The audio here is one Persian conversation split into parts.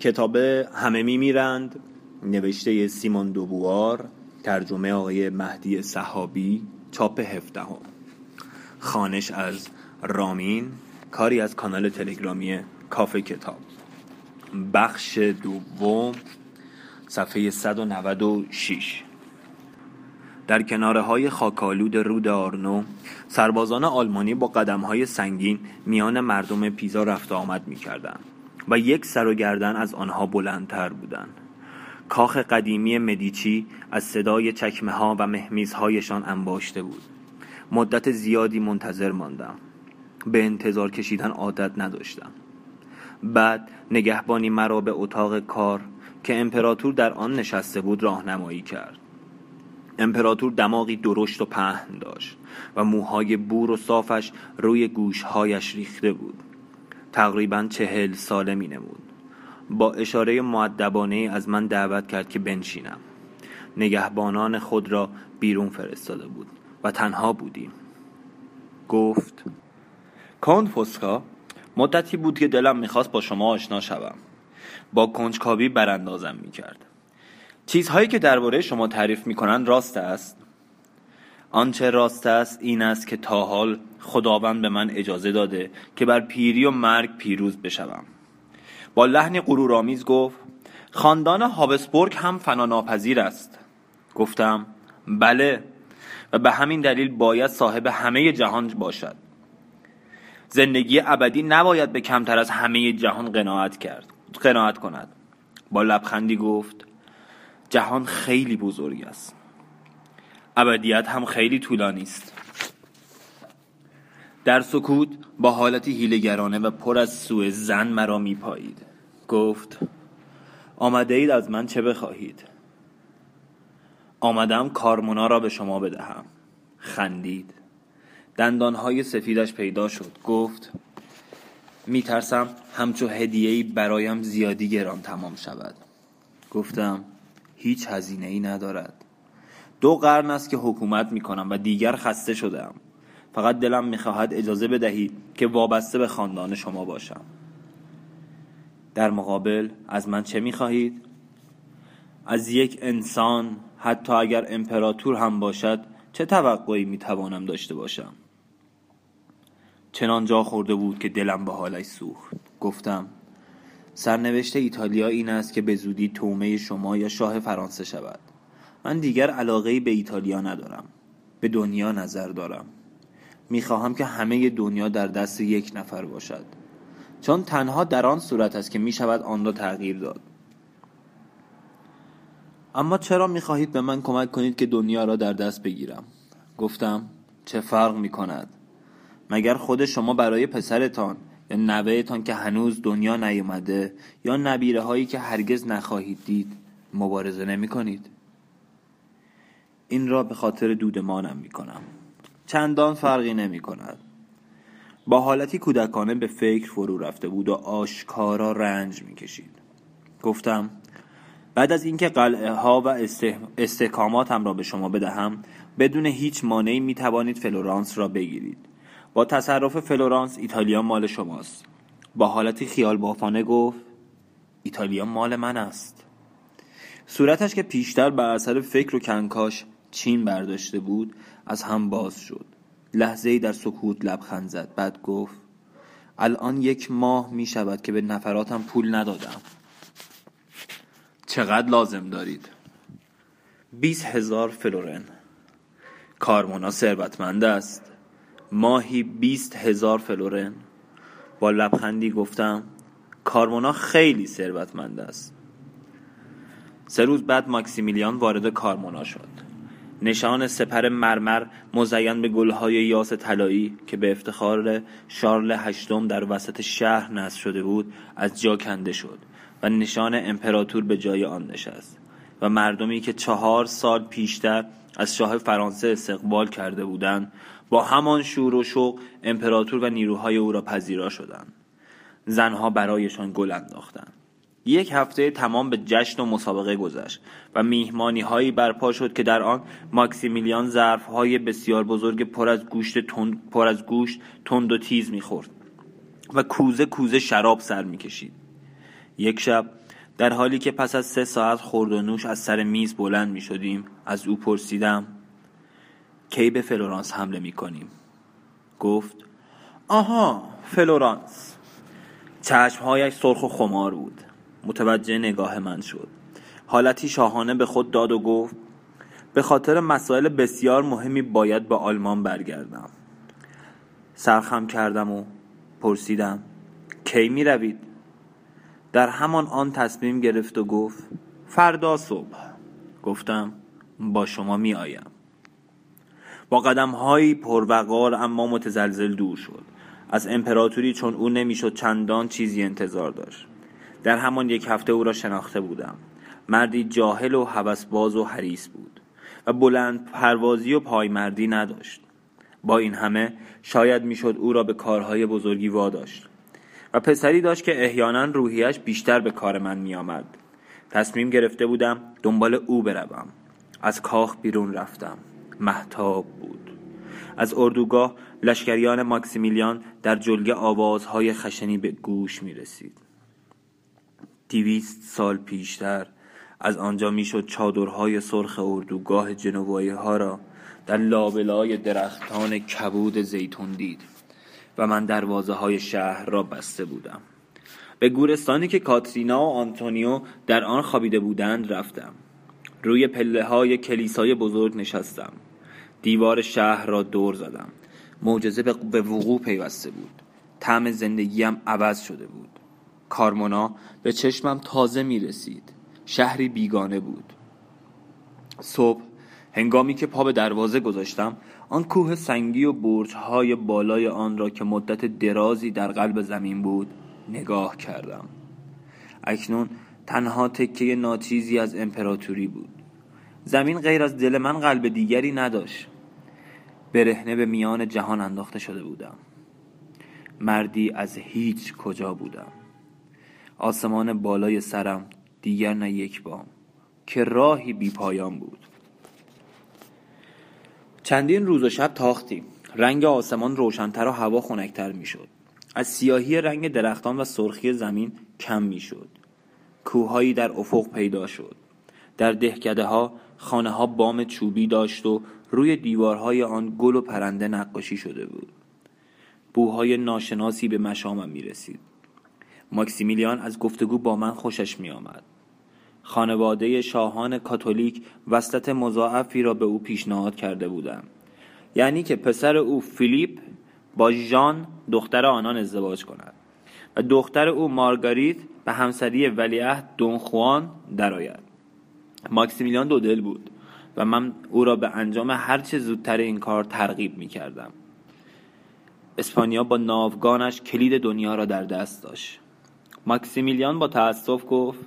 کتاب همه میمیرند نوشته سیمون دوبوار ترجمه آقای مهدی صحابی چاپ هفدهم. خانش از رامین کاری از کانال تلگرامی کافه کتاب. بخش دوم صفحه 196 در کناره های خاکالود رود آرنو سربازان آلمانی با قدم های سنگین میان مردم پیزا رفت آمد می کردن و یک سر و گردن از آنها بلندتر بودند. کاخ قدیمی مدیچی از صدای چکمه ها و مهمیزهایشان انباشته بود. مدت زیادی منتظر ماندم. به انتظار کشیدن عادت نداشتم. بعد نگهبانی مرا به اتاق کار که امپراتور در آن نشسته بود راهنمایی کرد. امپراتور دماغی درشت و پهن داشت و موهای بور و صافش روی گوشهایش ریخته بود. تقریبا چهل ساله می نمود. با اشاره معدبانه از من دعوت کرد که بنشینم. نگهبانان خود را بیرون فرستاده بود و تنها بودیم. گفت کان فسکا مدتی بود که دلم می‌خواست با شما آشنا شوم. با کنجکاوی براندازم می‌کرد. چیزهایی که درباره شما تعریف می‌کنند راست است؟ آنچه راست است این است که تا حال خداوند به من اجازه داده که بر پیری و مرگ پیروز بشوم. با لحنی غرورآمیز گفت خاندان هابسبورگ هم فناناپذیر است. گفتم بله و به همین دلیل باید صاحب همه جهان باشد. زندگی ابدی نباید به کمتر از همه جهان قناعت کرد قناعت کند. با لبخندی گفت جهان خیلی بزرگ است. ابدیت هم خیلی طولانی است در سکوت با حالتی هیلگرانه و پر از سوء زن مرا میپایید. گفت آمده اید از من چه بخواهید؟ آمدم کارمونا را به شما بدهم. خندید. دندانهای سفیدش پیدا شد. گفت میترسم همچو هدیهی برایم زیادی گران تمام شود. گفتم هیچ هزینه ای ندارد. دو قرن است که حکومت می‌کنم و دیگر خسته شدم فقط دلم می‌خواهد اجازه بدهید که وابسته به خاندان شما باشم در مقابل از من چه می‌خواهید؟ از یک انسان حتی اگر امپراتور هم باشد چه توقعی می‌توانم داشته باشم؟ چنان جا خورده بود که دلم به حالش سوخت گفتم سرنوشت ایتالیا این است که به زودی تومه شما یا شاه فرانسه شود من دیگر علاقه به ایتالیا ندارم. به دنیا نظر دارم. می‌خواهم که همه دنیا در دست یک نفر باشد. چون تنها در آن صورت است که می‌شود آن را تغییر داد. اما چرا می‌خواهید به من کمک کنید که دنیا را در دست بگیرم؟ گفتم چه فرق می‌کند؟ مگر خود شما برای پسرتان یا نوهتان که هنوز دنیا نیومده یا نبیره هایی که هرگز نخواهید دید مبارزه نمی کنید این را به خاطر دودمانم می کنم چندان فرقی نمی کند با حالتی کودکانه به فکر فرو رفته بود و آشکارا رنج می کشید گفتم بعد از اینکه قلعه ها و استحکاماتم را به شما بدهم بدون هیچ مانعی می توانید فلورانس را بگیرید. با تصرف فلورانس ایتالیا مال شماست. با حالتی خیال بافانه گفت ایتالیا مال من است. صورتش که پیشتر بر اثر فکر و کنکاش چین برداشته بود از هم باز شد. لحظه ای در سکوت لبخند زد بعد گفت الان یک ماه می شود که به نفراتم پول ندادم. چقدر لازم دارید؟ بیست هزار فلورن. کارمونا ثروتمند است. ماهی بیست هزار فلورن. با لبخندی گفتم کارمونا خیلی ثروتمند است. سه روز بعد ماکسیمیلیان وارد کارمونا شد. نشان سپر مرمر مزین به گلهای یاس طلایی که به افتخار شارل هشتم در وسط شهر نصب شده بود از جا کنده شد و نشان امپراتور به جای آن نشست و مردمی که چهار سال پیشتر از شاه فرانسه استقبال کرده بودند با همان شور و شوق امپراتور و نیروهای او را پذیرا شدند. زنها برایشان گل انداختند. یک هفته تمام به جشن و مسابقه گذشت و میهمانی هایی برپا شد که در آن ماکسیمیلیان ظرف های بسیار بزرگ پر از گوشت تند پر از گوشت تند و تیز می‌خورد و کوزه کوزه شراب سر می‌کشید. یک شب در حالی که پس از سه ساعت خورد و نوش از سر میز بلند می شدیم از او پرسیدم کی به فلورانس حمله می کنیم گفت آها فلورانس. چشمهایش سرخ و خمار بود. متوجه نگاه من شد. حالتی شاهانه به خود داد و گفت به خاطر مسائل بسیار مهمی باید به آلمان برگردم. سرخم کردم و پرسیدم کی می روید؟ در همان آن تصمیم گرفت و گفت فردا صبح. گفتم با شما می آیم با قدم هایی پروقار اما متزلزل دور شد. از امپراتوری چون او نمی‌شد چندان چیزی انتظار داشت. در همان یک هفته او را شناخته بودم. مردی جاهل و هوسباز و حریص بود و بلند پروازی و پایمردی نداشت. با این همه شاید می‌شد او را به کارهای بزرگی واداشت و پسری داشت که احیانا روحیش بیشتر به کار من میآمد. تصمیم گرفته بودم دنبال او بروم. از کاخ بیرون رفتم. محتاب بود. از اردوگاه لشکریان ماکسیمیلیان در جلگه آوازهای خشنی به گوش می رسید دیویست سال پیشتر از آنجا می‌شد چادرهای سرخ اردوگاه جنوایی ها را در لابلای درختان کبود زیتون دید و من دروازه های شهر را بسته بودم. به گورستانی که کاترینا و آنتونیو در آن خوابیده بودند رفتم. روی پله های کلیسای بزرگ نشستم. دیوار شهر را دور زدم. معجزه به وقوع پیوسته بود. طعم زندگیم عوض شده بود. کارمونا به چشمم تازه می رسید شهری بیگانه بود. صبح هنگامی که پا به دروازه گذاشتم آن کوه سنگی و برجهای بالای آن را که مدت درازی در قلب زمین بود نگاه کردم. اکنون تنها تکه ناچیزی از امپراتوری بود. زمین غیر از دل من قلب دیگری نداشت. برهنه به میان جهان انداخته شده بودم. مردی از هیچ کجا بودم. آسمان بالای سرم دیگر نه یک بام که راهی بی پایان بود. چندین روز و شب تاختیم. رنگ آسمان روشنتر و هوا خنکتر می‌شد. از سیاهی رنگ درختان و سرخی زمین کم می‌شد. کوههایی در افق پیدا شد. در دهکده ها خانه ها بام چوبی داشت و روی دیوارهای آن گل و پرنده نقاشی شده بود. بوهای ناشناسی به مشامم می رسید ماکسیمیلیان از گفتگو با من خوشش می آمد خانواده شاهان کاتولیک وسط مضاعفی را به او پیشنهاد کرده بودند یعنی که پسر او فیلیپ با ژان دختر آنان ازدواج کند و دختر او مارگاریت به همسری ولیعهد دون خوان درآید. ماکسیمیلیان دو دل بود و من او را به انجام هرچه زودتر این کار ترغیب می کردم اسپانیا با ناوگانش کلید دنیا را در دست داشت. ماکسیمیلیان با تأسف گفت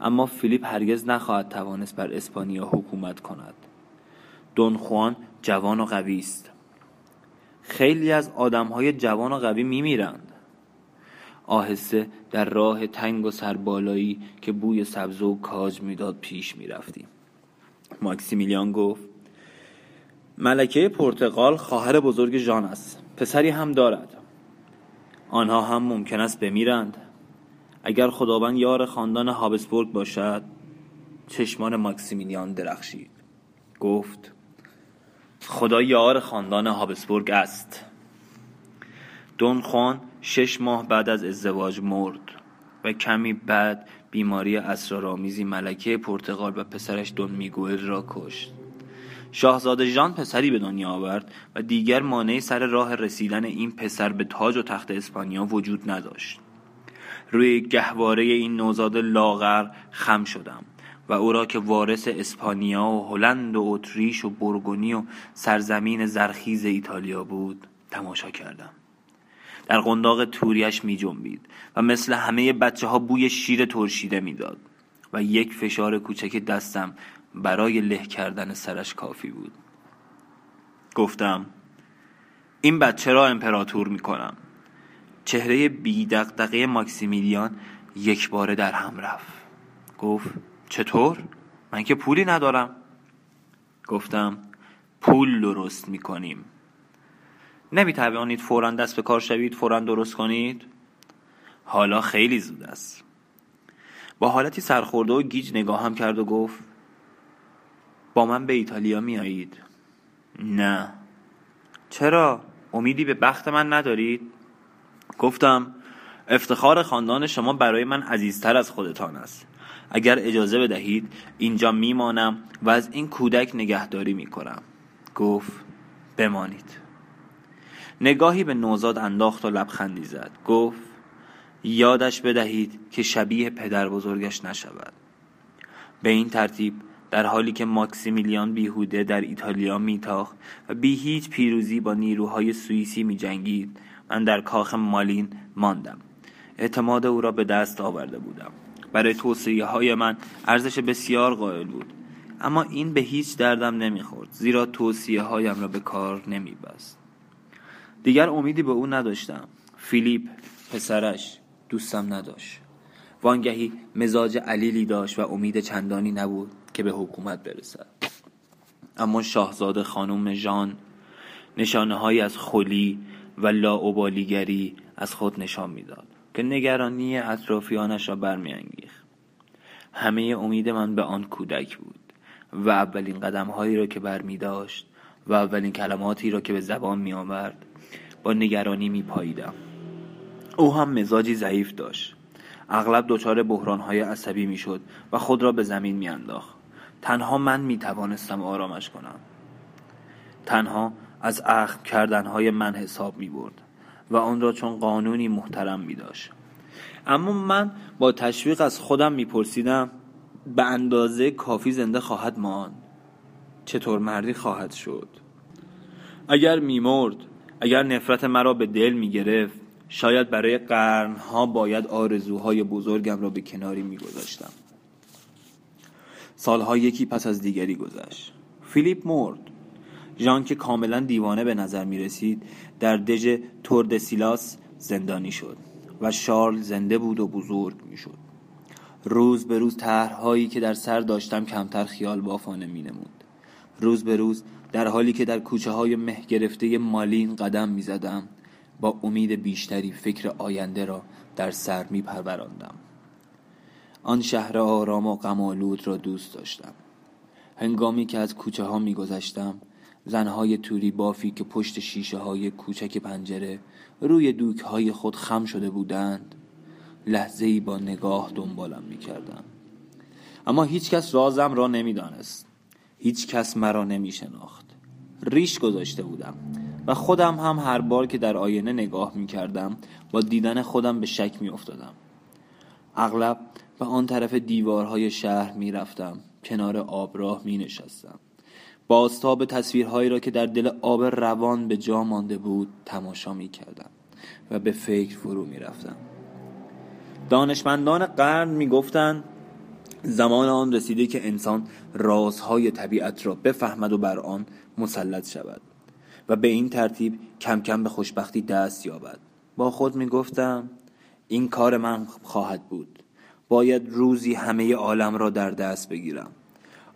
اما فیلیپ هرگز نخواهد توانست بر اسپانیا حکومت کند. دون خوان جوان و قوی است. خیلی از آدمهای جوان و قوی میمیرند. آهسته در راه تنگ و سربالایی که بوی سبز و کاج می‌داد پیش می‌رفتیم. ماکسیمیلیان گفت ملکه پرتغال خواهر بزرگ ژان است. پسری هم دارد. آنها هم ممکن است بمیرند. اگر خداوند یار خاندان هابسبورگ باشد چشمان ماکسیمیلیان درخشید. گفت خدا یار خاندان هابسبورگ است. دون خوان شش ماه بعد از ازدواج مرد و کمی بعد بیماری اسرارآمیزی ملکه پرتغال و پسرش دون میگوئل را کشت. شاهزاده ژان پسری به دنیا آورد و دیگر مانعی سر راه رسیدن این پسر به تاج و تخت اسپانیا وجود نداشت. روی گهواره این نوزاد لاغر خم شدم و او را که وارث اسپانیا و هلند و اتریش و برگونی و سرزمین زرخیز ایتالیا بود تماشا کردم. در قنداق توریش می جنبید و مثل همه بچه ها بوی شیر ترشیده می‌داد و یک فشار کوچک دستم برای له کردن سرش کافی بود. گفتم این بچه را امپراتور می کنم. چهره بیدقدقه ماکسیمیلیان یک باره در هم رفت. گفت چطور؟ من که پولی ندارم. گفتم پول درست می‌کنیم. نمی توانید فورا دست به کار شوید فورا درست کنید؟ حالا خیلی زود است. با حالتی سرخورده و گیج نگاهم کرد و گفت با من به ایتالیا میایید نه. چرا؟ امیدی به بخت من ندارید؟ گفتم افتخار خاندان شما برای من عزیزتر از خودتان است. اگر اجازه بدهید اینجا میمانم و از این کودک نگهداری می‌کنم. گفت بمانید. نگاهی به نوزاد انداخت و لبخندی زد. گفت یادش بدهید که شبیه پدر بزرگش نشود. به این ترتیب در حالی که ماکسیمیلیان بیهوده در ایتالیا میتاخت و بی هیچ پیروزی با نیروهای سوئیسی میجنگید من در کاخ مالین ماندم. اعتماد او را به دست آورده بودم. برای توصیه های من ارزش بسیار قائل بود. اما این به هیچ دردم نمی‌خورد زیرا توصیه هایم را به کار نمیبست. دیگر امیدی به او نداشتم. فیلیپ پسرش دوستم نداشت. وانگهی مزاج علیلی داشت و امید چندانی نبود که به حکومت برسد. اما شاهزاده خانم ژان نشانه های از خلی و لاعبالیگری از خود نشان می‌داد که نگرانی اطرافیانش را برمیانگیخت. همه امید من به آن کودک بود و اولین قدم هایی را که برمی داشت و اولین کلماتی را که به زبان می آورد با نگرانی می پاییدم. او هم مزاجی ضعیف داشت. اغلب دچار های عصبی می‌شد و خود را به زمین میانداخت تنها من می توانستم آرامش کنم. تنها از اخم های من حساب می برد و آن را چون قانونی محترم می داشت اما من با تشویق از خودم می پرسیدم به اندازه کافی زنده خواهد ماند؟ چطور مردی خواهد شد؟ اگر میمرد اگر نفرت مرا به دل می گرفت شاید برای قرنها باید آرزوهای بزرگم را به کناری می گذاشتم سالها یکی پس از دیگری گذشت. فیلیپ مرد. ژان که کاملا دیوانه به نظر می رسید در دژ توردسیلاس زندانی شد و شارل زنده بود و بزرگ می شد. روز به روز طرحهایی که در سر داشتم کمتر خیال بافانه می نمود. روز به روز در حالی که در کوچه های مه گرفته مالین قدم می زدم با امید بیشتری فکر آینده را در سر می پروراندم. آن شهر آرام و غمالود را دوست داشتم. هنگامی که از کوچه ها می گذشتم زنهای توری بافی که پشت شیشه های کوچک پنجره روی دوک های خود خم شده بودند لحظه ای با نگاه دنبالم می کردم. اما هیچ کس رازم را نمی دانست. هیچ کس مرا نمی شناخت. ریش گذاشته بودم و خودم هم هر بار که در آینه نگاه می کردم با دیدن خودم به شک می افتادم. اغلب به آن طرف دیوارهای شهر می رفتم کنار آبراه می نشستم بازتاب تصویرهایی را که در دل آب روان به جا مانده بود تماشا می کردم و به فکر فرو می رفتم دانشمندان قرن می گفتن زمان آن رسیده که انسان رازهای طبیعت را بفهمد و بر آن مسلط شود و به این ترتیب کم کم به خوشبختی دست یابد. با خود می گفتم این کار من خواهد بود. باید روزی همه عالم را در دست بگیرم.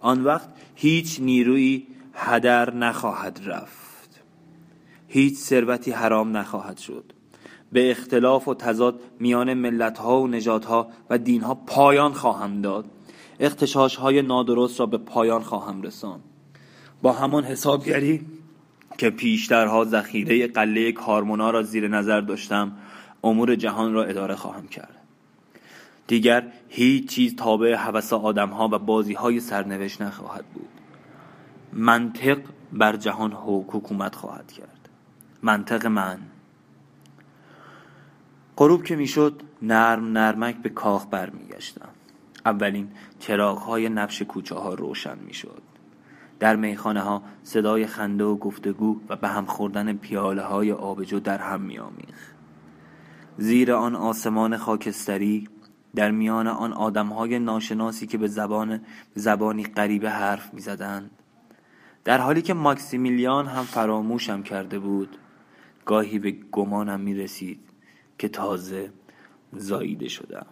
آن وقت هیچ نیروی هدر نخواهد رفت. هیچ ثروتی حرام نخواهد شد. به اختلاف و تضاد میان ملت ها و نجات ها و دین ها پایان خواهم داد. اختشاش های نادرست را به پایان خواهم رسان با همان حسابگری که پیشترها ذخیره قله کارمونا را زیر نظر داشتم امور جهان را اداره خواهم کرد. دیگر هیچ چیز تابع حوث آدم ها و بازی های سرنوشت نخواهد بود. منطق بر جهان حکومت خواهد کرد. منطق من. غروب که می‌شد نرم نرمک به کاخ برمیگشتم. اولین چراغ های نفش کوچه ها روشن می‌شد. در میخانه ها صدای خنده و گفتگو و به هم خوردن پیاله های آبجو در هم میآمیخت. زیر آن آسمان خاکستری در میان آن آدمهای ناشناسی که به زبان زبانی غریبه حرف می‌زدند. در حالی که ماکسیمیلیان هم فراموشم کرده بود گاهی به گمانم می رسید که تازه زاییده شدم.